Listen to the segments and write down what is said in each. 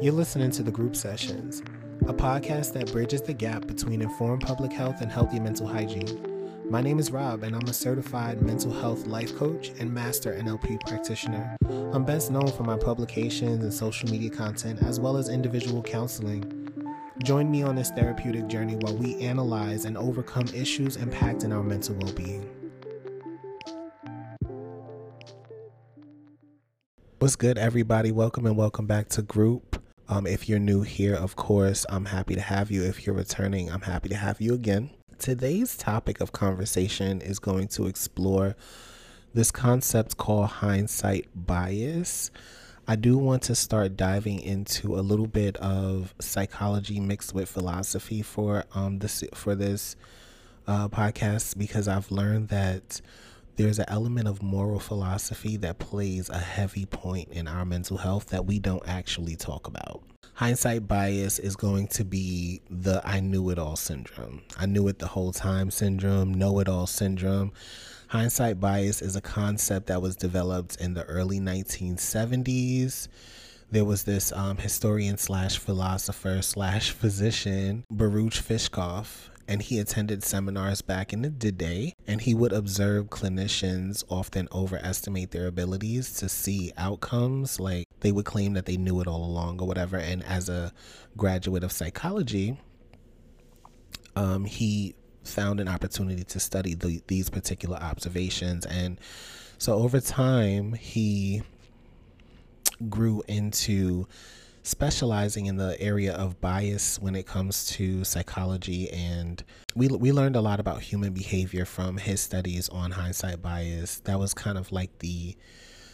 You're listening to The Group Sessions, a podcast that bridges the gap between informed public health and healthy mental hygiene. My name is Rob, and I'm a certified mental health life coach and master NLP practitioner. I'm best known for my publications and social media content, as well as individual counseling. Join me on this therapeutic journey while we analyze and overcome issues impacting our mental well being. What's good, everybody? Welcome and welcome back to Group. Um, if you're new here, of course, I'm happy to have you. If you're returning, I'm happy to have you again. Today's topic of conversation is going to explore this concept called hindsight bias. I do want to start diving into a little bit of psychology mixed with philosophy for um this for this uh, podcast because I've learned that there's an element of moral philosophy that plays a heavy point in our mental health that we don't actually talk about. Hindsight bias is going to be the I knew it all syndrome. I knew it the whole time syndrome, know it all syndrome. Hindsight bias is a concept that was developed in the early 1970s. There was this um, historian slash philosopher slash physician, Baruch Fischhoff, and he attended seminars back in the day and he would observe clinicians often overestimate their abilities to see outcomes like they would claim that they knew it all along or whatever and as a graduate of psychology um, he found an opportunity to study the, these particular observations and so over time he grew into specializing in the area of bias when it comes to psychology and we we learned a lot about human behavior from his studies on hindsight bias. That was kind of like the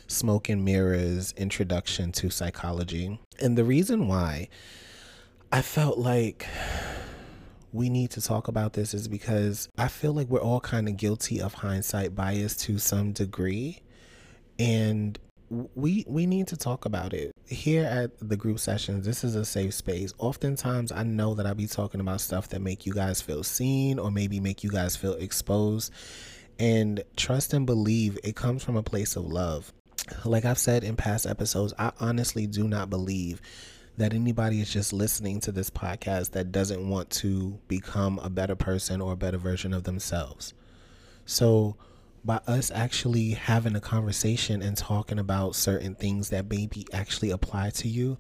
smoke and mirrors introduction to psychology. And the reason why i felt like we need to talk about this is because i feel like we're all kind of guilty of hindsight bias to some degree. And we we need to talk about it. Here at the group sessions this is a safe space. Oftentimes i know that I'll be talking about stuff that make you guys feel seen or maybe make you guys feel exposed. And trust and believe it comes from a place of love. Like i've said in past episodes i honestly do not believe that anybody is just listening to this podcast that doesn't want to become a better person or a better version of themselves. So by us actually having a conversation and talking about certain things that maybe actually apply to you,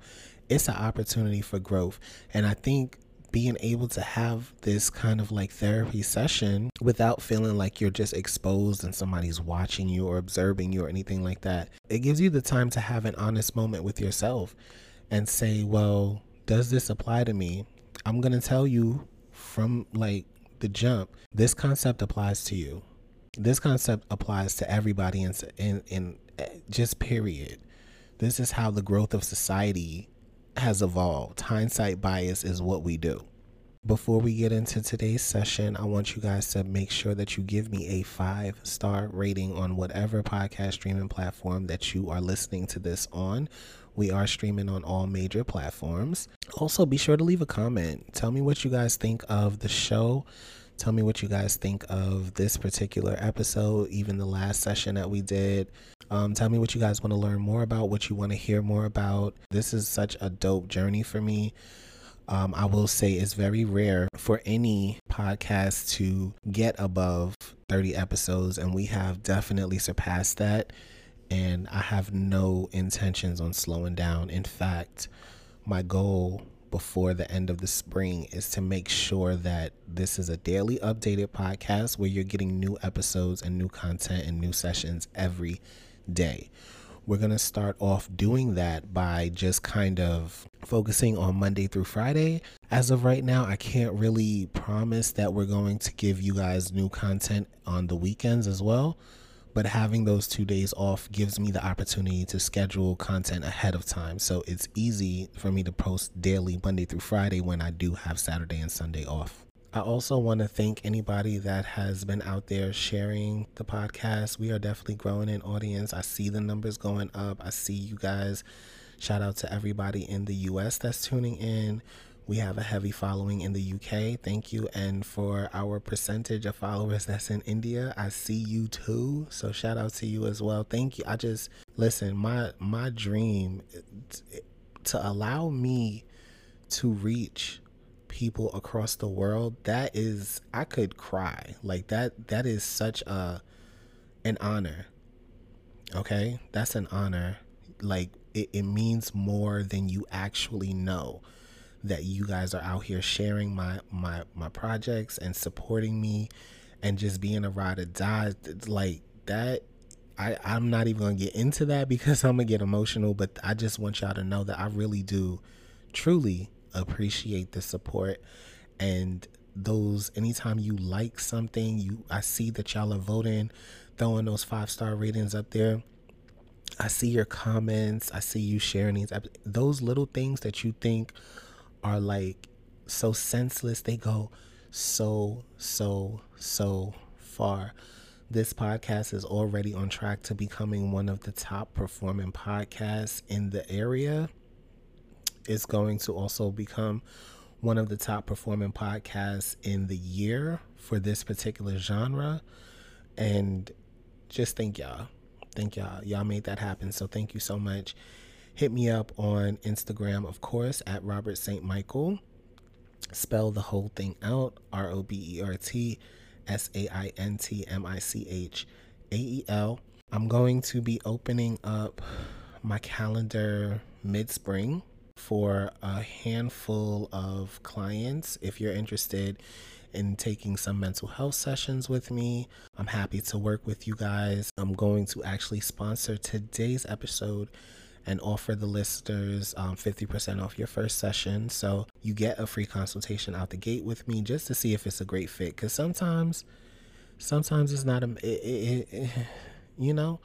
it's an opportunity for growth. And I think being able to have this kind of like therapy session without feeling like you're just exposed and somebody's watching you or observing you or anything like that, it gives you the time to have an honest moment with yourself and say, well, does this apply to me? I'm going to tell you from like the jump, this concept applies to you this concept applies to everybody in, in, in just period. This is how the growth of society has evolved. Hindsight bias is what we do. Before we get into today's session, I want you guys to make sure that you give me a five star rating on whatever podcast streaming platform that you are listening to this on. We are streaming on all major platforms. Also, be sure to leave a comment. Tell me what you guys think of the show. Tell me what you guys think of this particular episode, even the last session that we did. Um, tell me what you guys want to learn more about, what you want to hear more about. This is such a dope journey for me. Um, I will say it's very rare for any podcast to get above 30 episodes, and we have definitely surpassed that. And I have no intentions on slowing down. In fact, my goal before the end of the spring is to make sure that this is a daily updated podcast where you're getting new episodes and new content and new sessions every day. We're going to start off doing that by just kind of focusing on Monday through Friday. As of right now, I can't really promise that we're going to give you guys new content on the weekends as well but having those two days off gives me the opportunity to schedule content ahead of time. So it's easy for me to post daily, Monday through Friday, when I do have Saturday and Sunday off. I also want to thank anybody that has been out there sharing the podcast. We are definitely growing in audience. I see the numbers going up. I see you guys. Shout out to everybody in the US that's tuning in. We have a heavy following in the UK. Thank you. And for our percentage of followers that's in India, I see you too. So shout out to you as well. Thank you. I just listen, my my dream to allow me to reach people across the world, that is I could cry. Like that that is such a an honor. Okay? That's an honor. Like it, it means more than you actually know that you guys are out here sharing my my my projects and supporting me and just being a ride or die. Like that I, I'm not even gonna get into that because I'm gonna get emotional, but I just want y'all to know that I really do truly appreciate the support. And those anytime you like something, you I see that y'all are voting, throwing those five star ratings up there. I see your comments, I see you sharing these those little things that you think are like so senseless, they go so, so, so far. This podcast is already on track to becoming one of the top performing podcasts in the area. It's going to also become one of the top performing podcasts in the year for this particular genre. And just thank y'all. Thank y'all. Y'all made that happen. So thank you so much. Hit me up on Instagram, of course, at Robert St. Michael. Spell the whole thing out R O B E R T S A I N T M I C H A E L. I'm going to be opening up my calendar mid spring for a handful of clients. If you're interested in taking some mental health sessions with me, I'm happy to work with you guys. I'm going to actually sponsor today's episode and offer the listeners um, 50% off your first session. So you get a free consultation out the gate with me just to see if it's a great fit. Because sometimes, sometimes it's not a, it, it, it, you know,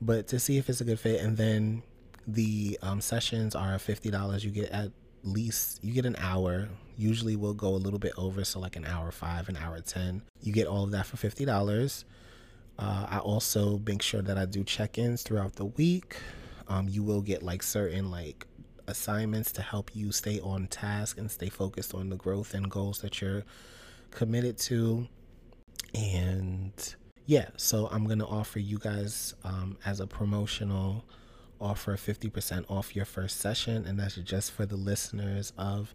but to see if it's a good fit. And then the um, sessions are $50. You get at least, you get an hour. Usually we'll go a little bit over. So like an hour five, an hour 10. You get all of that for $50. Uh, I also make sure that I do check ins throughout the week. Um, you will get like certain like assignments to help you stay on task and stay focused on the growth and goals that you're committed to. And yeah, so I'm gonna offer you guys um, as a promotional offer 50% off your first session, and that's just for the listeners of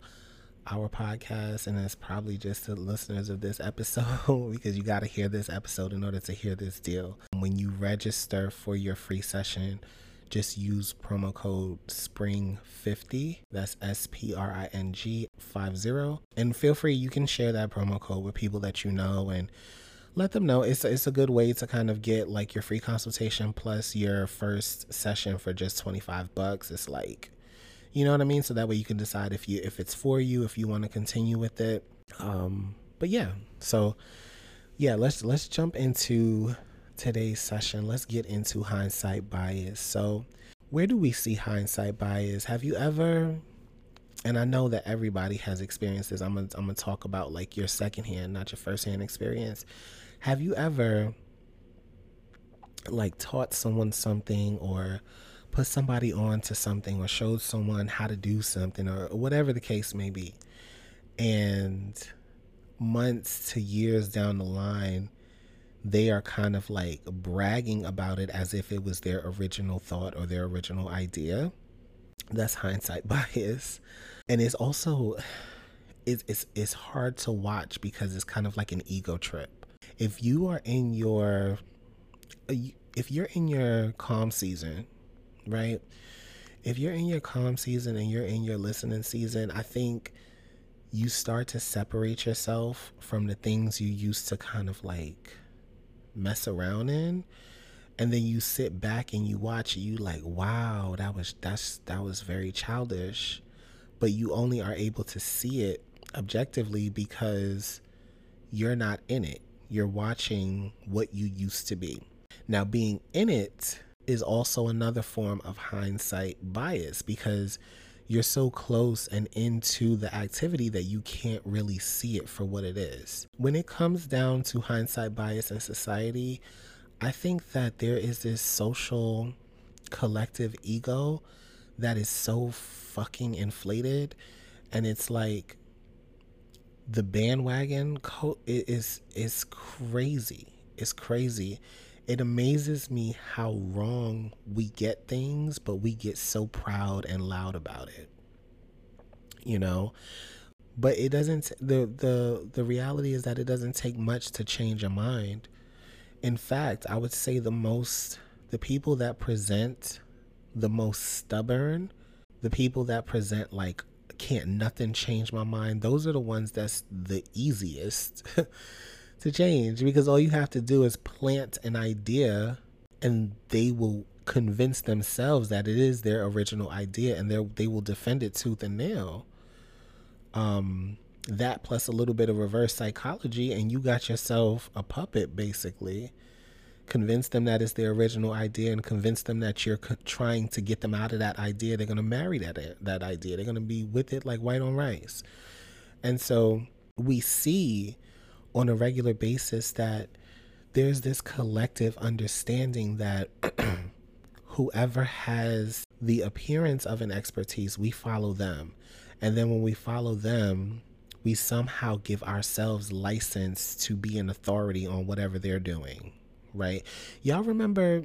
our podcast and it's probably just the listeners of this episode because you got to hear this episode in order to hear this deal. When you register for your free session, just use promo code SPRING50. That's S P R I N G 50. And feel free, you can share that promo code with people that you know and let them know it's it's a good way to kind of get like your free consultation plus your first session for just 25 bucks. It's like you know what I mean? So that way you can decide if you if it's for you, if you want to continue with it. Um but yeah. So yeah, let's let's jump into today's session, let's get into hindsight bias. So, where do we see hindsight bias? Have you ever and I know that everybody has experienced this. I'm gonna, I'm gonna talk about like your secondhand, not your firsthand experience. Have you ever like taught someone something or put somebody on to something or showed someone how to do something or whatever the case may be, and months to years down the line, they are kind of like bragging about it as if it was their original thought or their original idea. That's hindsight bias. And it's also it's it's, it's hard to watch because it's kind of like an ego trip. If you are in your if you're in your calm season, right? If you're in your calm season and you're in your listening season, I think you start to separate yourself from the things you used to kind of like mess around in and then you sit back and you watch you like wow that was that's that was very childish. But you only are able to see it objectively because you're not in it. You're watching what you used to be. Now being in it is also another form of hindsight bias because you're so close and into the activity that you can't really see it for what it is. When it comes down to hindsight bias in society, I think that there is this social collective ego that is so fucking inflated and it's like the bandwagon co- is is crazy. It's crazy. It amazes me how wrong we get things, but we get so proud and loud about it. You know? But it doesn't the the the reality is that it doesn't take much to change a mind. In fact, I would say the most the people that present the most stubborn, the people that present like can't nothing change my mind, those are the ones that's the easiest to change because all you have to do is plant an idea and they will convince themselves that it is their original idea and they they will defend it tooth and nail. Um that plus a little bit of reverse psychology and you got yourself a puppet basically. Convince them that it's their original idea and convince them that you're trying to get them out of that idea. They're going to marry that that idea. They're going to be with it like white on rice. And so we see on a regular basis that there's this collective understanding that whoever has the appearance of an expertise we follow them and then when we follow them we somehow give ourselves license to be an authority on whatever they're doing right? Y'all remember?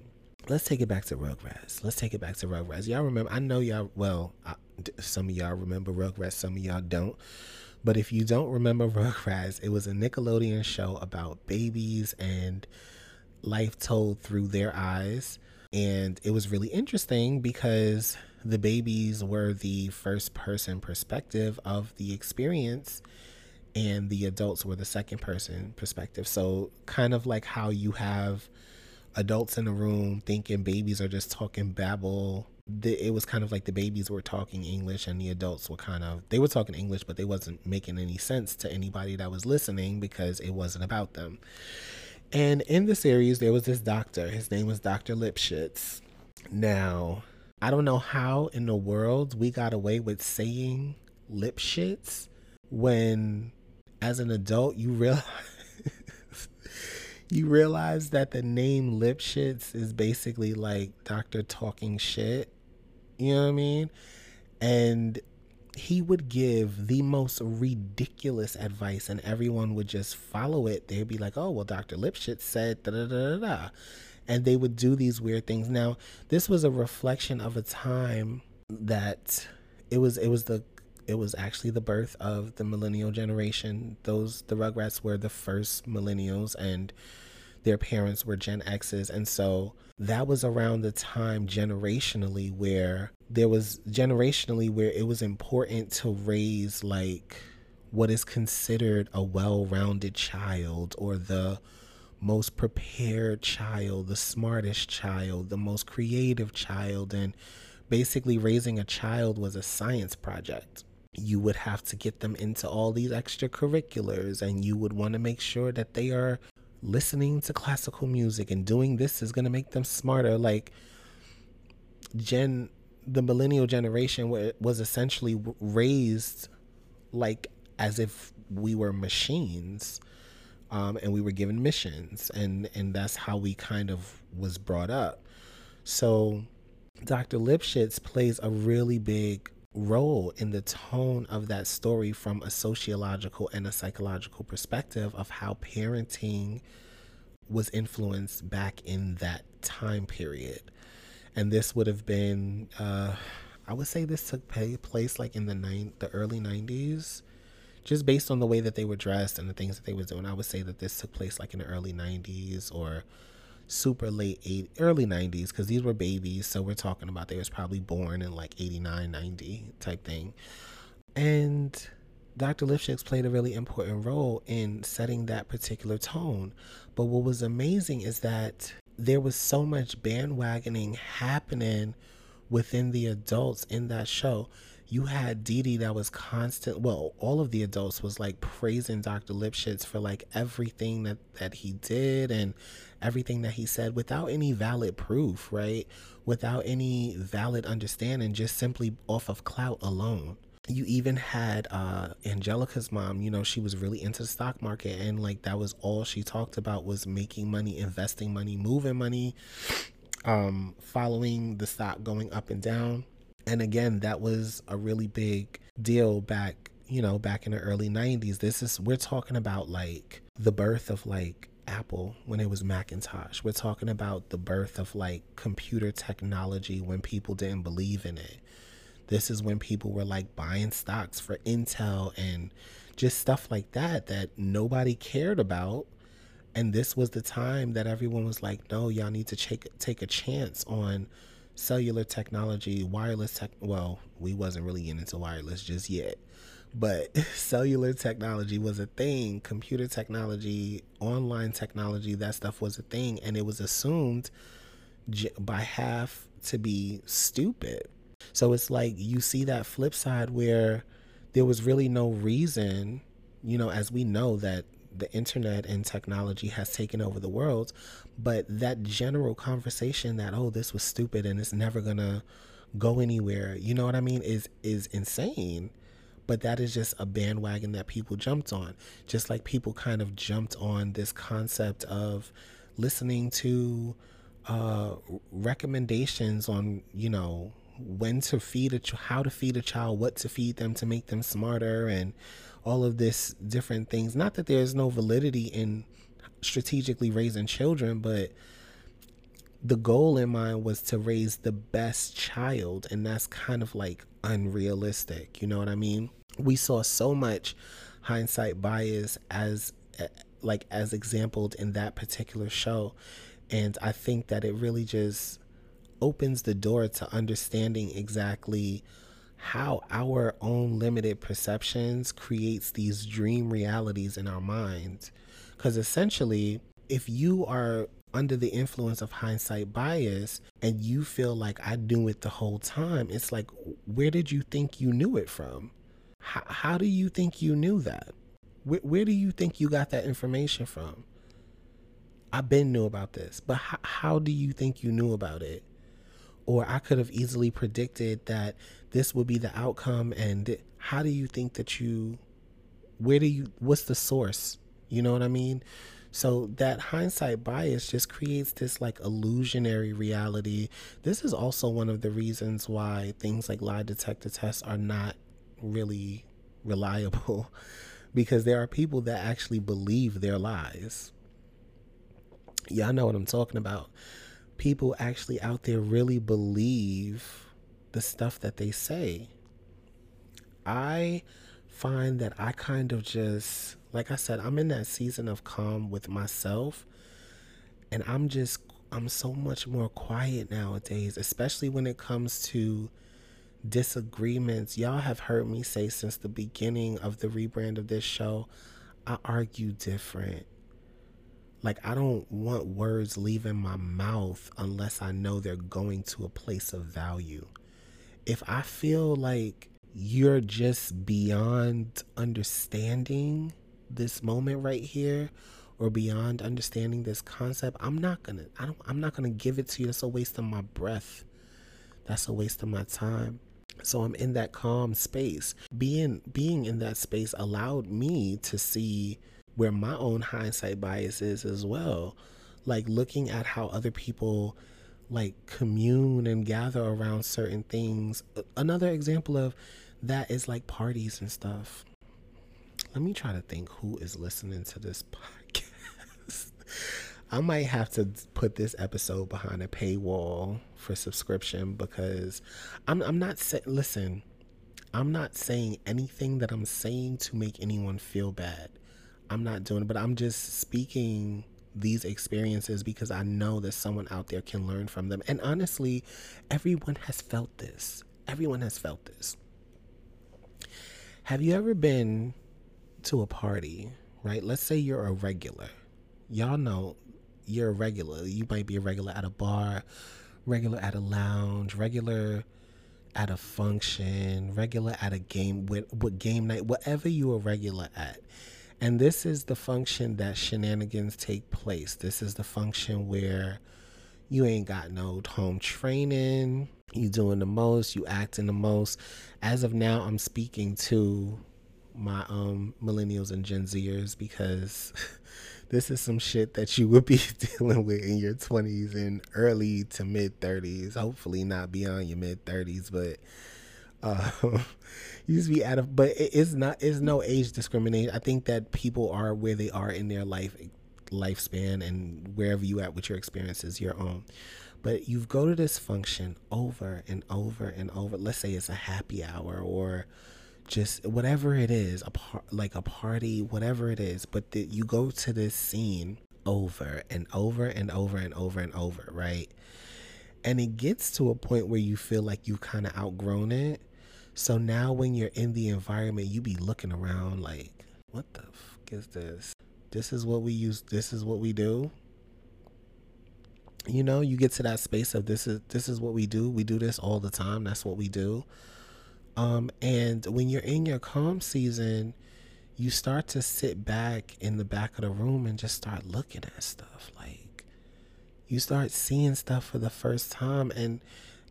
Let's take it back to Rugrats. Let's take it back to Rugrats. Y'all remember? I know y'all. Well, I, some of y'all remember Rugrats. Some of y'all don't. But if you don't remember Rugrats, it was a Nickelodeon show about babies and life told through their eyes. And it was really interesting because the babies were the first person perspective of the experience and the adults were the second person perspective. So, kind of like how you have adults in the room thinking babies are just talking babble. It was kind of like the babies were talking English and the adults were kind of they were talking English, but they wasn't making any sense to anybody that was listening because it wasn't about them. And in the series, there was this doctor. His name was Dr. Lipschitz. Now, I don't know how in the world we got away with saying Lipschitz when as an adult, you realize you realize that the name Lipschitz is basically like Doctor talking shit. You know what I mean? And he would give the most ridiculous advice, and everyone would just follow it. They'd be like, "Oh, well, Doctor Lipschitz said da da da da da," and they would do these weird things. Now, this was a reflection of a time that it was it was the it was actually the birth of the millennial generation. Those the Rugrats were the first millennials and their parents were Gen X's and so that was around the time generationally where there was generationally where it was important to raise like what is considered a well-rounded child or the most prepared child, the smartest child, the most creative child. And basically raising a child was a science project. You would have to get them into all these extracurriculars and you would want to make sure that they are listening to classical music and doing this is going to make them smarter. Like gen the millennial generation was essentially raised like as if we were machines um, and we were given missions and and that's how we kind of was brought up. So dr lipschitz plays a really big role in the tone of that story from a sociological and a psychological perspective of how parenting was influenced back in that time period. And this would have been, uh, I would say this took place like in the nine, the early 90s, just based on the way that they were dressed and the things that they were doing. I would say that this took place like in the early 90s or super late eight, early 90s because these were babies so we're talking about they was probably born in like 89 90 type thing. And dr lipschitz played a really important role in setting that particular tone. But what was amazing is that there was so much bandwagoning happening within the adults in that show you had Didi that was constant. Well, all of the adults was like praising Dr. Lipschitz for like everything that that he did and everything that he said without any valid proof, right? Without any valid understanding, just simply off of clout alone. You even had uh, Angelica's mom, you know, she was really into the stock market and like that was all she talked about was making money, investing money, moving money, um, following the stock going up and down and again, that was a really big deal back, you know, back in the early 90s. This is, we're talking about like the birth of like Apple when it was Macintosh. We're talking about the birth of like computer technology when people didn't believe in it. This is when people were like buying stocks for Intel and just stuff like that that nobody cared about. And this was the time that everyone was like, no, y'all need to take, take a chance on cellular technology, wireless tech. Well, we wasn't really getting into wireless just yet, but cellular technology was a thing. Computer technology, online technology, that stuff was a thing, and it was assumed by half to be stupid. So it's like you see that flip side where there was really no reason, you know, as we know that the internet and technology has taken over the world, but that general conversation that oh this was stupid and it's never gonna go anywhere, you know what I mean, is is insane. But that is just a bandwagon that people jumped on. Just like people kind of jumped on this concept of listening to uh, recommendations on, you know, when to feed a ch- how to feed a child, what to feed them to make them smarter, and all of this different things. Not that there's no validity in strategically raising children, but the goal in mind was to raise the best child, and that's kind of like unrealistic. You know what I mean? We saw so much hindsight bias as eh, like as exampled in that particular show and i think that it really just opens the door to understanding exactly how our own limited perceptions creates these dream realities in our minds because essentially if you are under the influence of hindsight bias and you feel like I knew it the whole time, it's like, where did you think you knew it from? How, how do you think you knew that? Where, where do you think you got that information from? I've been knew about this, but how, how do you think you knew about it? Or I could have easily predicted that this would be the outcome. And how do you think that you, where do you, what's the source? You know what I mean? So that hindsight bias just creates this like illusionary reality. This is also one of the reasons why things like lie detector tests are not really reliable because there are people that actually believe their lies. Y'all know what I'm talking about people actually out there really believe the stuff that they say. I find that I kind of just, like I said, I'm in that season of calm with myself. And I'm just, I'm so much more quiet nowadays, especially when it comes to disagreements. Y'all have heard me say since the beginning of the rebrand of this show, I argue different. Like, I don't want words leaving my mouth unless I know they're going to a place of value. If I feel like you're just beyond understanding this moment right here or beyond understanding this concept, I'm not gonna I don't I'm not gonna give it to you. That's a waste of my breath. That's a waste of my time. So I'm in that calm space. Being being in that space allowed me to see where my own hindsight bias is as well. Like looking at how other people like commune and gather around certain things. Another example of that is like parties and stuff. Let me try to think who is listening to this podcast. I might have to put this episode behind a paywall for subscription because I'm I'm not sa- listen. I'm not saying anything that I'm saying to make anyone feel bad. I'm not doing it, but I'm just speaking these experiences because I know that someone out there can learn from them. And honestly, everyone has felt this. Everyone has felt this. Have you ever been to a party, right? Let's say you're a regular. Y'all know you're a regular. You might be a regular at a bar, regular at a lounge, regular at a function, regular at a game with, with game night, whatever you are regular at and this is the function that shenanigans take place. This is the function where you ain't got no home training, you doing the most, you acting the most. As of now, I'm speaking to my um millennials and Gen Zers because this is some shit that you would be dealing with in your 20s and early to mid 30s. Hopefully not beyond your mid 30s, but uh, used to be out of, but it's not. It's no age discrimination. I think that people are where they are in their life, lifespan and wherever you at with your experiences your own but you go to this function over and over and over let's say it's a happy hour or just whatever it is a par- like a party whatever it is but the, you go to this scene over and over and over and over and over right and it gets to a point where you feel like you've kind of outgrown it so now when you're in the environment you be looking around like what the fuck is this? This is what we use this is what we do? You know you get to that space of this is this is what we do. We do this all the time. That's what we do. Um and when you're in your calm season you start to sit back in the back of the room and just start looking at stuff like you start seeing stuff for the first time and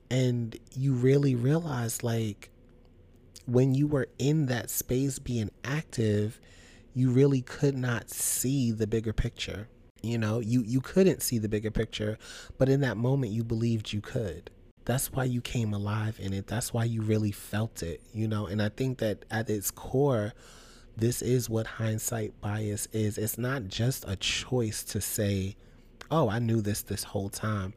and you really realize like when you were in that space being active you really could not see the bigger picture you know, you you couldn't see the bigger picture, but in that moment you believed you could. That's why you came alive in it. That's why you really felt it, you know. And I think that at its core, this is what hindsight bias is. It's not just a choice to say, "Oh, I knew this this whole time."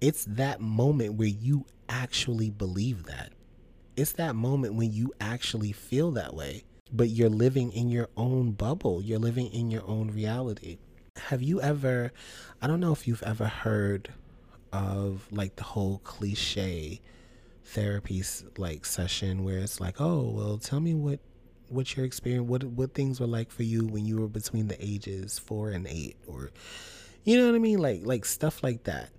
It's that moment where you actually believe that. It's that moment when you actually feel that way, but you're living in your own bubble. You're living in your own reality have you ever I don't know if you've ever heard of like the whole cliche therapy like session where it's like, "Oh, well, tell me what what your experience what what things were like for you when you were between the ages 4 and 8 or you know what I mean? Like like stuff like that.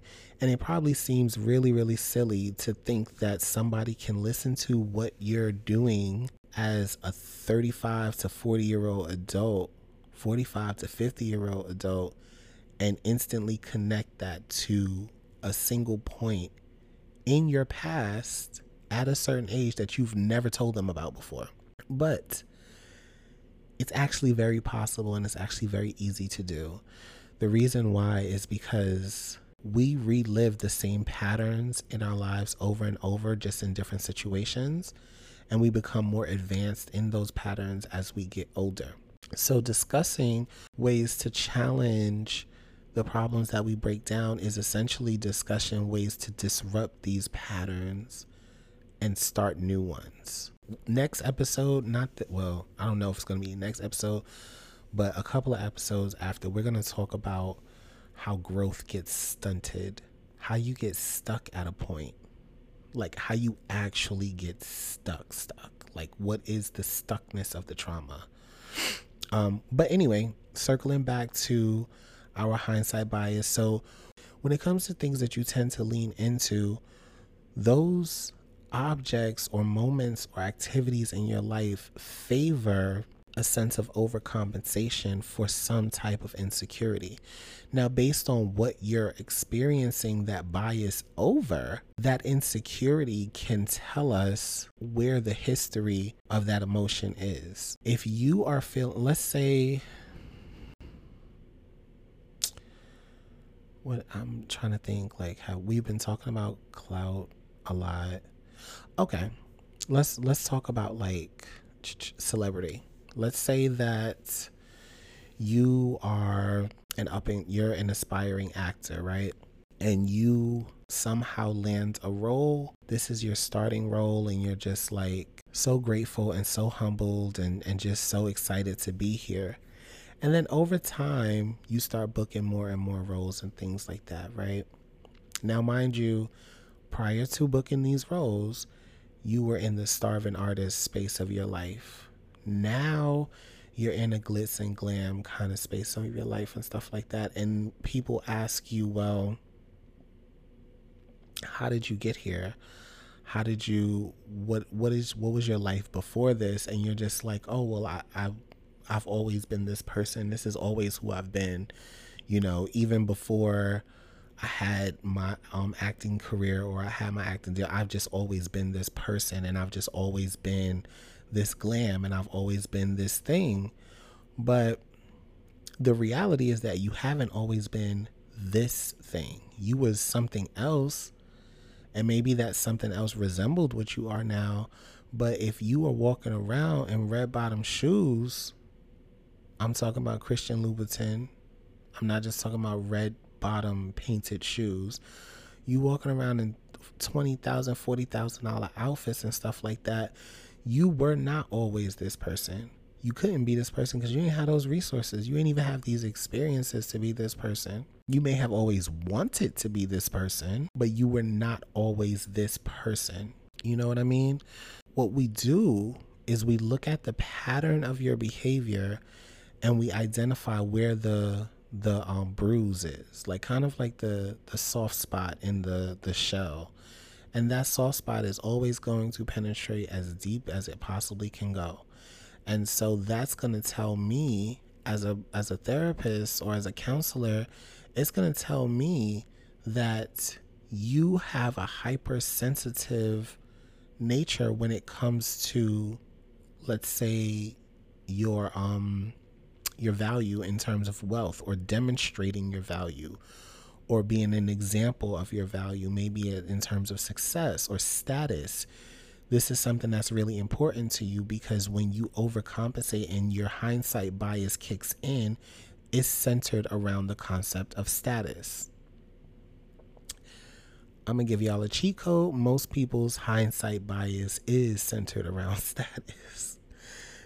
And it probably seems really really silly to think that somebody can listen to what you're doing as a 35 to 40 year old adult 45 to 50 year old adult and instantly connect that to a single point in your past at a certain age that you've never told them about before. But it's actually very possible and it's actually very easy to do. The reason why is because we relive the same patterns in our lives over and over, just in different situations, and we become more advanced in those patterns as we get older. So, discussing ways to challenge the problems that we break down is essentially discussing ways to disrupt these patterns and start new ones. Next episode, not that, well, I don't know if it's going to be next episode, but a couple of episodes after, we're going to talk about how growth gets stunted, how you get stuck at a point, like how you actually get stuck, stuck. Like, what is the stuckness of the trauma? Um, but anyway, circling back to our hindsight bias. So, when it comes to things that you tend to lean into, those objects or moments or activities in your life favor a sense of overcompensation for some type of insecurity. Now, based on what you're experiencing that bias over, that insecurity can tell us where the history of that emotion is. If you are feeling, let's say, what I'm trying to think, like how we've been talking about clout a lot. Okay, let's let's talk about like celebrity. Let's say that you are an up and you're an aspiring actor, right? And you somehow land a role. This is your starting role, and you're just like so grateful and so humbled and, and just so excited to be here. And then over time, you start booking more and more roles and things like that, right? Now, mind you, prior to booking these roles, you were in the starving artist space of your life. Now you're in a glitz and glam kind of space of your life and stuff like that. And people ask you, well, how did you get here? How did you what what is what was your life before this? And you're just like, oh well I, I I've always been this person. This is always who I've been. You know, even before I had my um acting career or I had my acting deal, I've just always been this person and I've just always been this glam and I've always been this thing. But the reality is that you haven't always been this thing. You was something else. And maybe that something else resembled what you are now. But if you are walking around in red bottom shoes, I'm talking about Christian Louboutin. I'm not just talking about red bottom painted shoes. You walking around in twenty thousand, forty thousand dollar outfits and stuff like that. You were not always this person. You couldn't be this person because you didn't have those resources. You didn't even have these experiences to be this person. You may have always wanted to be this person, but you were not always this person. You know what I mean? What we do is we look at the pattern of your behavior and we identify where the the um, bruise is, like kind of like the the soft spot in the the shell, and that soft spot is always going to penetrate as deep as it possibly can go, and so that's going to tell me as a as a therapist or as a counselor, it's going to tell me that you have a hypersensitive nature when it comes to let's say your um your value in terms of wealth or demonstrating your value or being an example of your value, maybe in terms of success or status. This is something that's really important to you because when you overcompensate and your hindsight bias kicks in, it's centered around the concept of status. I'm gonna give y'all a cheat code. Most people's hindsight bias is centered around status.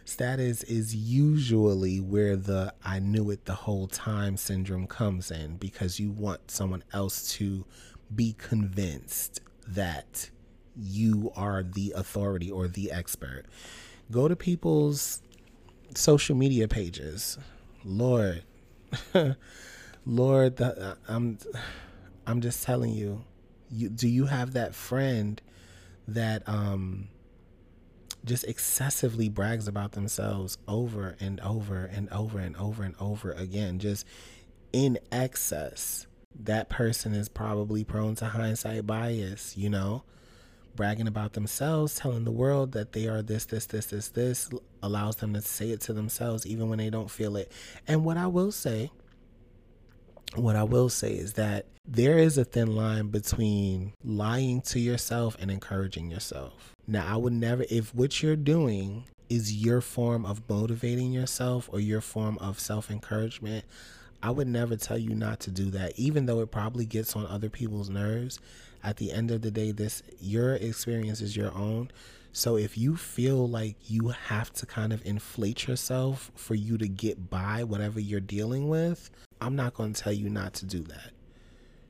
Status is usually where the I knew it the whole time syndrome comes in because you want someone else to be convinced that you are the authority or the expert. Go to people's social media pages. Lord, Lord, I'm I'm just telling you, you do you have that friend that um just excessively brags about themselves over and over and over and over and over again, just in excess. That person is probably prone to hindsight bias, you know, bragging about themselves, telling the world that they are this, this, this, this, this, allows them to say it to themselves even when they don't feel it. And what I will say, what I will say is that there is a thin line between lying to yourself and encouraging yourself. Now, I would never, if what you're doing is your form of motivating yourself or your form of self encouragement, I would never tell you not to do that, even though it probably gets on other people's nerves. At the end of the day, this your experience is your own. So if you feel like you have to kind of inflate yourself for you to get by whatever you're dealing with, I'm not going to tell you not to do that.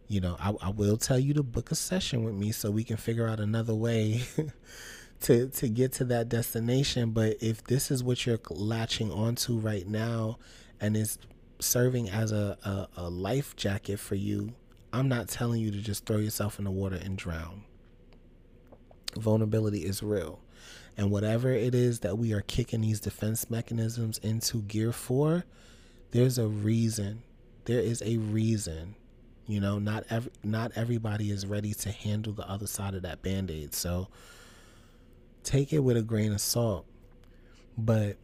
You know, I, I will tell you to book a session with me so we can figure out another way to to get to that destination. But if this is what you're latching onto right now and is serving as a, a, a life jacket for you, I'm not telling you to just throw yourself in the water and drown vulnerability is real. And whatever it is that we are kicking these defense mechanisms into gear for, there's a reason. There is a reason. You know, not every not everybody is ready to handle the other side of that band-aid. So take it with a grain of salt. But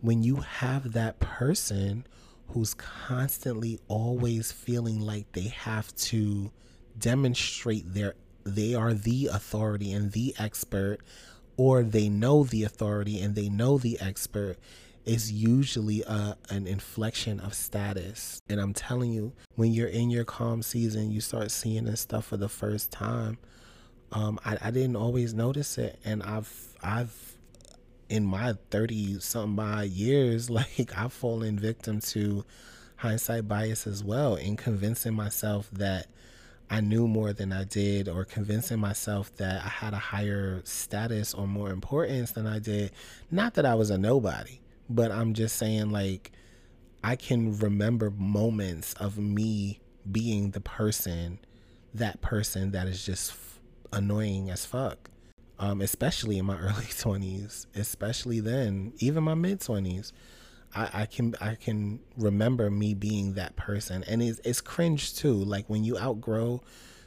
when you have that person who's constantly always feeling like they have to demonstrate their they are the authority and the expert, or they know the authority and they know the expert, is usually a, an inflection of status. And I'm telling you, when you're in your calm season, you start seeing this stuff for the first time. Um, I, I didn't always notice it, and I've I've in my 30 something by years, like I've fallen victim to hindsight bias as well in convincing myself that I knew more than I did, or convincing myself that I had a higher status or more importance than I did. Not that I was a nobody, but I'm just saying, like, I can remember moments of me being the person, that person that is just f- annoying as fuck. Um, especially in my early 20s, especially then, even my mid 20s. I, I can I can remember me being that person, and it's it's cringe too. Like when you outgrow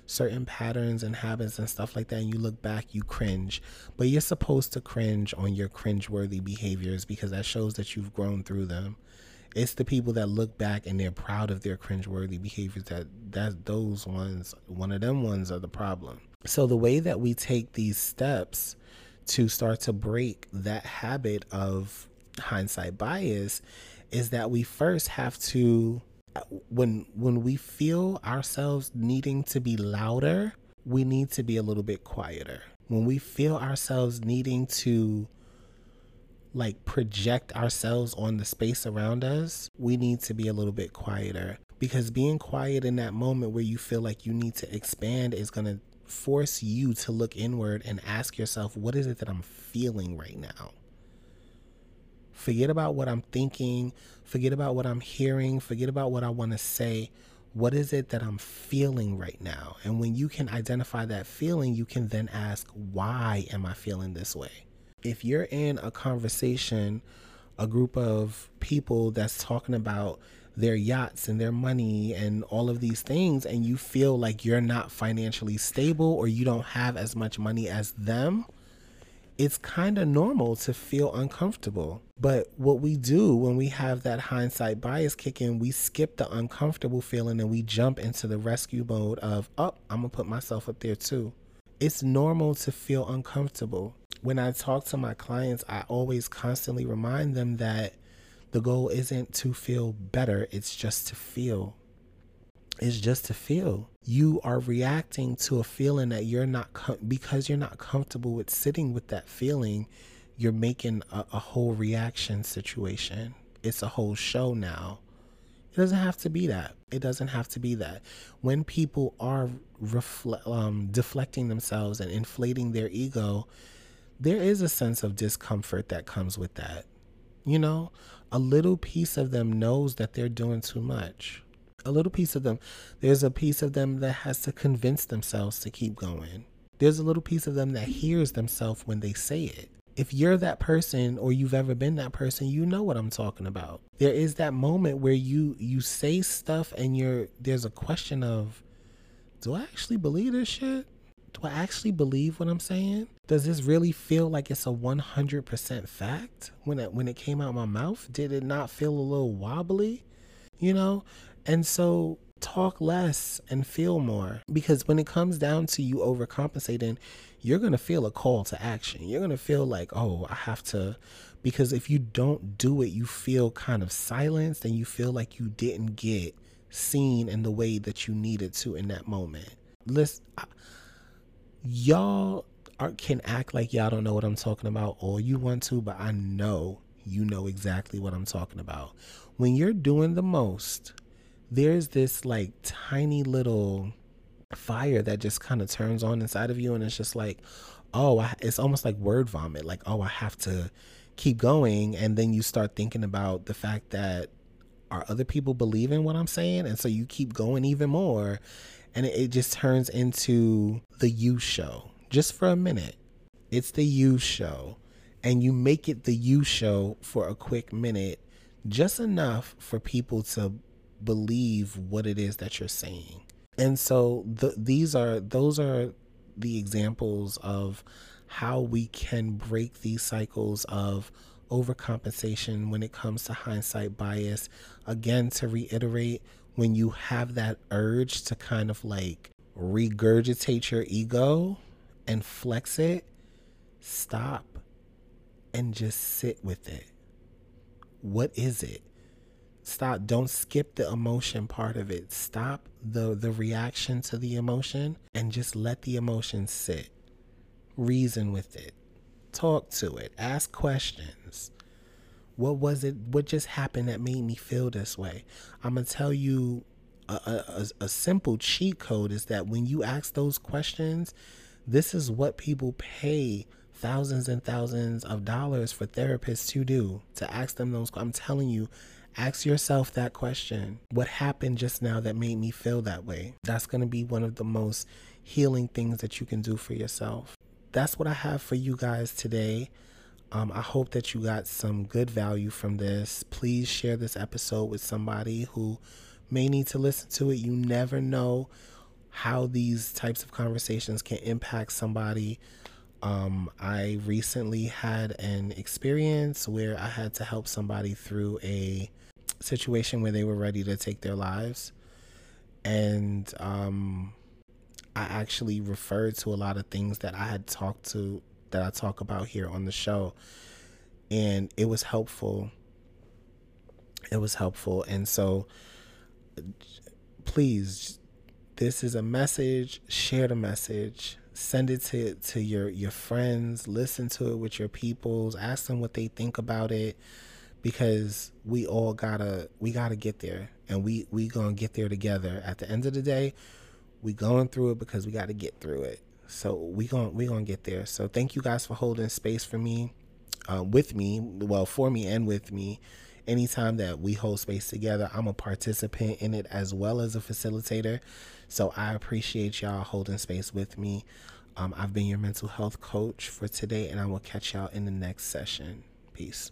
certain patterns and habits and stuff like that, and you look back, you cringe. But you're supposed to cringe on your cringe-worthy behaviors because that shows that you've grown through them. It's the people that look back and they're proud of their cringe-worthy behaviors that that those ones, one of them ones, are the problem. So the way that we take these steps to start to break that habit of hindsight bias is that we first have to when when we feel ourselves needing to be louder, we need to be a little bit quieter. When we feel ourselves needing to like project ourselves on the space around us, we need to be a little bit quieter because being quiet in that moment where you feel like you need to expand is going to force you to look inward and ask yourself, what is it that I'm feeling right now? Forget about what I'm thinking, forget about what I'm hearing, forget about what I want to say. What is it that I'm feeling right now? And when you can identify that feeling, you can then ask, why am I feeling this way? If you're in a conversation, a group of people that's talking about their yachts and their money and all of these things, and you feel like you're not financially stable or you don't have as much money as them, it's kind of normal to feel uncomfortable. But what we do when we have that hindsight bias kick in, we skip the uncomfortable feeling and we jump into the rescue mode of, oh, I'm going to put myself up there too. It's normal to feel uncomfortable. When I talk to my clients, I always constantly remind them that the goal isn't to feel better, it's just to feel. It's just to feel. You are reacting to a feeling that you're not, com- because you're not comfortable with sitting with that feeling, you're making a, a whole reaction situation. It's a whole show now. It doesn't have to be that. It doesn't have to be that. When people are refle- um, deflecting themselves and inflating their ego, there is a sense of discomfort that comes with that. You know, a little piece of them knows that they're doing too much. A little piece of them, there's a piece of them that has to convince themselves to keep going. There's a little piece of them that hears themselves when they say it. If you're that person or you've ever been that person, you know what I'm talking about. There is that moment where you you say stuff and you're there's a question of do I actually believe this shit? do I actually believe what I'm saying? Does this really feel like it's a 100% fact when it when it came out my mouth? Did it not feel a little wobbly? You know? And so talk less and feel more because when it comes down to you overcompensating, you're going to feel a call to action. You're going to feel like, "Oh, I have to because if you don't do it, you feel kind of silenced and you feel like you didn't get seen in the way that you needed to in that moment. Listen, y'all are, can act like y'all don't know what I'm talking about all you want to, but I know you know exactly what I'm talking about. When you're doing the most, there's this like tiny little fire that just kind of turns on inside of you, and it's just like, oh, I, it's almost like word vomit. Like, oh, I have to keep going, and then you start thinking about the fact that are other people believing what I'm saying, and so you keep going even more, and it, just turns into the you show just for a minute. It's the you show, and you make it the you show for a quick minute, just enough for people to believe what it is that you're saying. And so the, these are those are the examples of how we can break these cycles of overcompensation when it comes to hindsight bias. Again, to reiterate, when you have that urge to kind of like regurgitate your ego and flex it, stop and just sit with it. What is it? Stop. Don't skip the emotion part of it. Stop the the reaction to the emotion and just let the emotion sit. Reason with it. Talk to it. Ask questions. What was it? What just happened that made me feel this way? I'm gonna tell you a, a, a simple cheat code is that when you ask those questions, this is what people pay thousands and thousands of dollars for therapists to do to ask them those. I'm telling you, ask yourself that question What happened just now that made me feel that way? That's going to be one of the most healing things that you can do for yourself. That's what I have for you guys today. Um, I hope that you got some good value from this. Please share this episode with somebody who may need to listen to it. You never know how these types of conversations can impact somebody. Um, I recently had an experience where I had to help somebody through a situation where they were ready to take their lives. And um, I actually referred to a lot of things that I had talked to that I talk about here on the show. And it was helpful. It was helpful. And so please, this is a message. Share the message. Send it to, to your, your friends. Listen to it with your peoples. Ask them what they think about it because we all gotta we gotta get there and we we gonna get there together. At the end of the day we going through it because we gotta get through it. So we gonna we gonna get there. So thank you guys for holding space for me uh, with me well for me and with me. Anytime that we hold space together i'm a participant in it as well as a facilitator. So i appreciate y'all holding space with me. Um, i've been your mental health coach for today and i will catch y'all in the next session. Peace